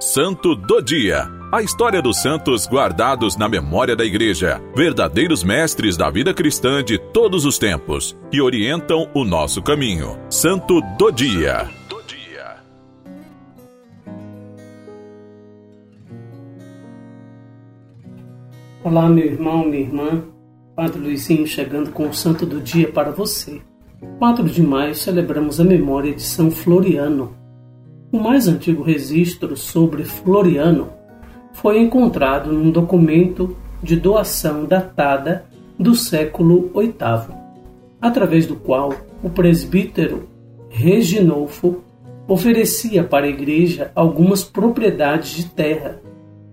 Santo do Dia. A história dos santos guardados na memória da Igreja, verdadeiros mestres da vida cristã de todos os tempos, que orientam o nosso caminho. Santo do Dia. Olá, meu irmão, minha irmã. Padre Luizinho chegando com o Santo do Dia para você. 4 de maio celebramos a memória de São Floriano. O mais antigo registro sobre Floriano foi encontrado num documento de doação datada do século VIII, através do qual o presbítero Reginolfo oferecia para a igreja algumas propriedades de terra,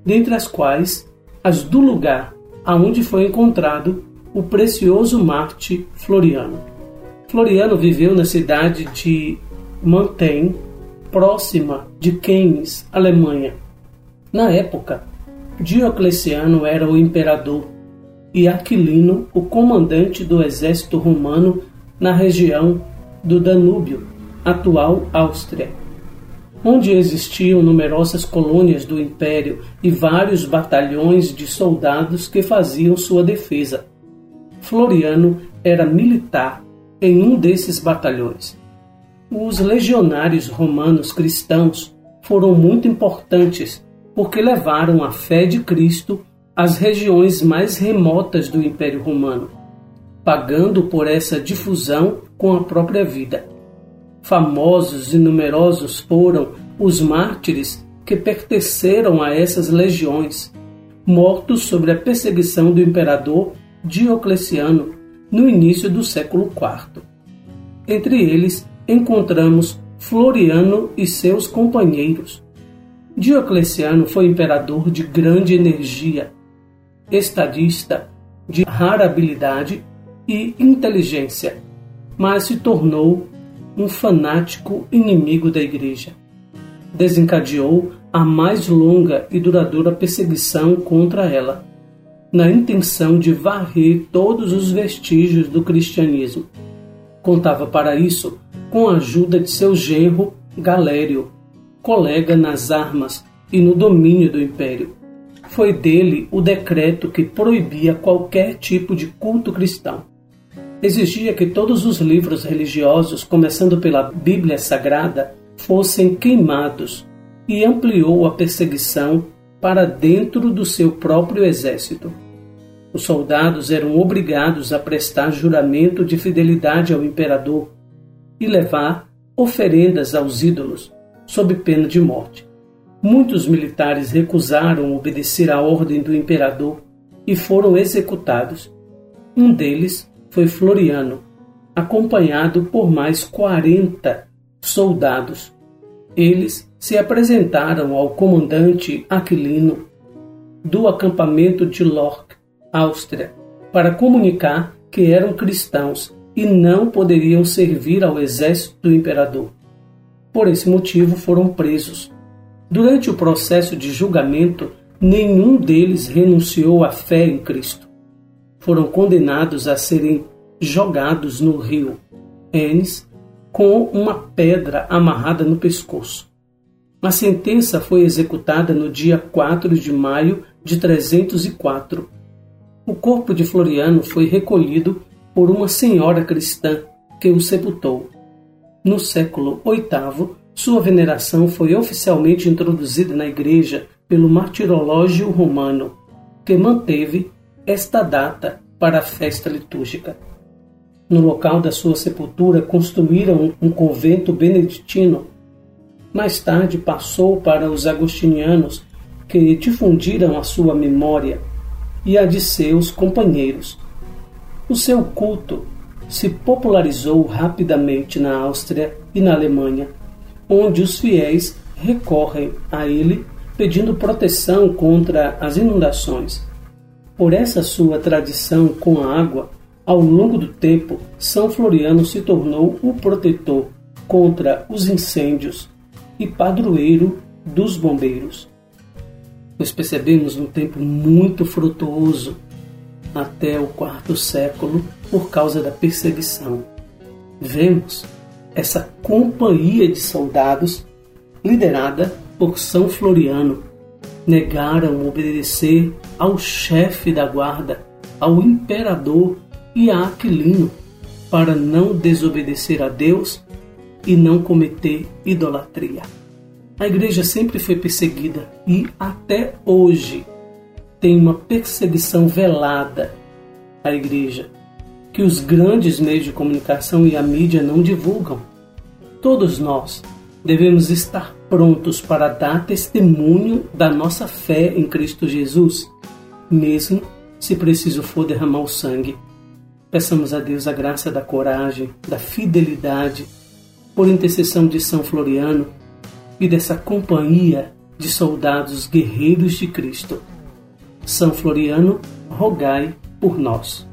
dentre as quais as do lugar aonde foi encontrado o precioso Marte Floriano. Floriano viveu na cidade de Manten, próxima de Cannes, Alemanha. Na época, Diocleciano era o imperador e Aquilino o comandante do exército romano na região do Danúbio, atual Áustria, onde existiam numerosas colônias do império e vários batalhões de soldados que faziam sua defesa. Floriano era militar em um desses batalhões. Os legionários romanos cristãos foram muito importantes porque levaram a fé de Cristo às regiões mais remotas do Império Romano, pagando por essa difusão com a própria vida. Famosos e numerosos foram os mártires que pertenceram a essas legiões, mortos sob a perseguição do imperador Diocleciano no início do século IV. Entre eles encontramos Floriano e seus companheiros, Diocleciano foi imperador de grande energia, estadista, de rara habilidade e inteligência, mas se tornou um fanático inimigo da Igreja. Desencadeou a mais longa e duradoura perseguição contra ela, na intenção de varrer todos os vestígios do cristianismo. Contava para isso com a ajuda de seu genro Galério, colega nas armas e no domínio do império. Foi dele o decreto que proibia qualquer tipo de culto cristão. Exigia que todos os livros religiosos, começando pela Bíblia Sagrada, fossem queimados e ampliou a perseguição para dentro do seu próprio exército. Os soldados eram obrigados a prestar juramento de fidelidade ao imperador e levar oferendas aos ídolos, sob pena de morte. Muitos militares recusaram obedecer à ordem do imperador e foram executados. Um deles foi Floriano, acompanhado por mais 40 soldados. Eles se apresentaram ao comandante Aquilino do acampamento de Lorch, Áustria, para comunicar que eram cristãos e não poderiam servir ao exército do imperador. Por esse motivo, foram presos. Durante o processo de julgamento, nenhum deles renunciou à fé em Cristo. Foram condenados a serem jogados no rio Enes com uma pedra amarrada no pescoço. A sentença foi executada no dia 4 de maio de 304. O corpo de Floriano foi recolhido por uma senhora cristã que o sepultou. No século VIII, sua veneração foi oficialmente introduzida na Igreja pelo Martirológio Romano, que manteve esta data para a festa litúrgica. No local da sua sepultura construíram um convento beneditino. Mais tarde passou para os agostinianos, que difundiram a sua memória e a de seus companheiros. O seu culto se popularizou rapidamente na Áustria e na Alemanha, onde os fiéis recorrem a ele pedindo proteção contra as inundações. Por essa sua tradição com a água, ao longo do tempo, São Floriano se tornou o protetor contra os incêndios e padroeiro dos bombeiros. Nós percebemos um tempo muito frutuoso até o quarto século por causa da perseguição. Vemos essa companhia de soldados liderada por São Floriano, negaram obedecer ao chefe da guarda, ao imperador e a Aquilino, para não desobedecer a Deus e não cometer idolatria. A igreja sempre foi perseguida e até hoje tem uma perseguição velada à igreja, que os grandes meios de comunicação e a mídia não divulgam. Todos nós devemos estar prontos para dar testemunho da nossa fé em Cristo Jesus, mesmo se preciso for derramar o sangue. Peçamos a Deus a graça da coragem, da fidelidade, por intercessão de São Floriano e dessa companhia de soldados guerreiros de Cristo. São Floriano, rogai por nós.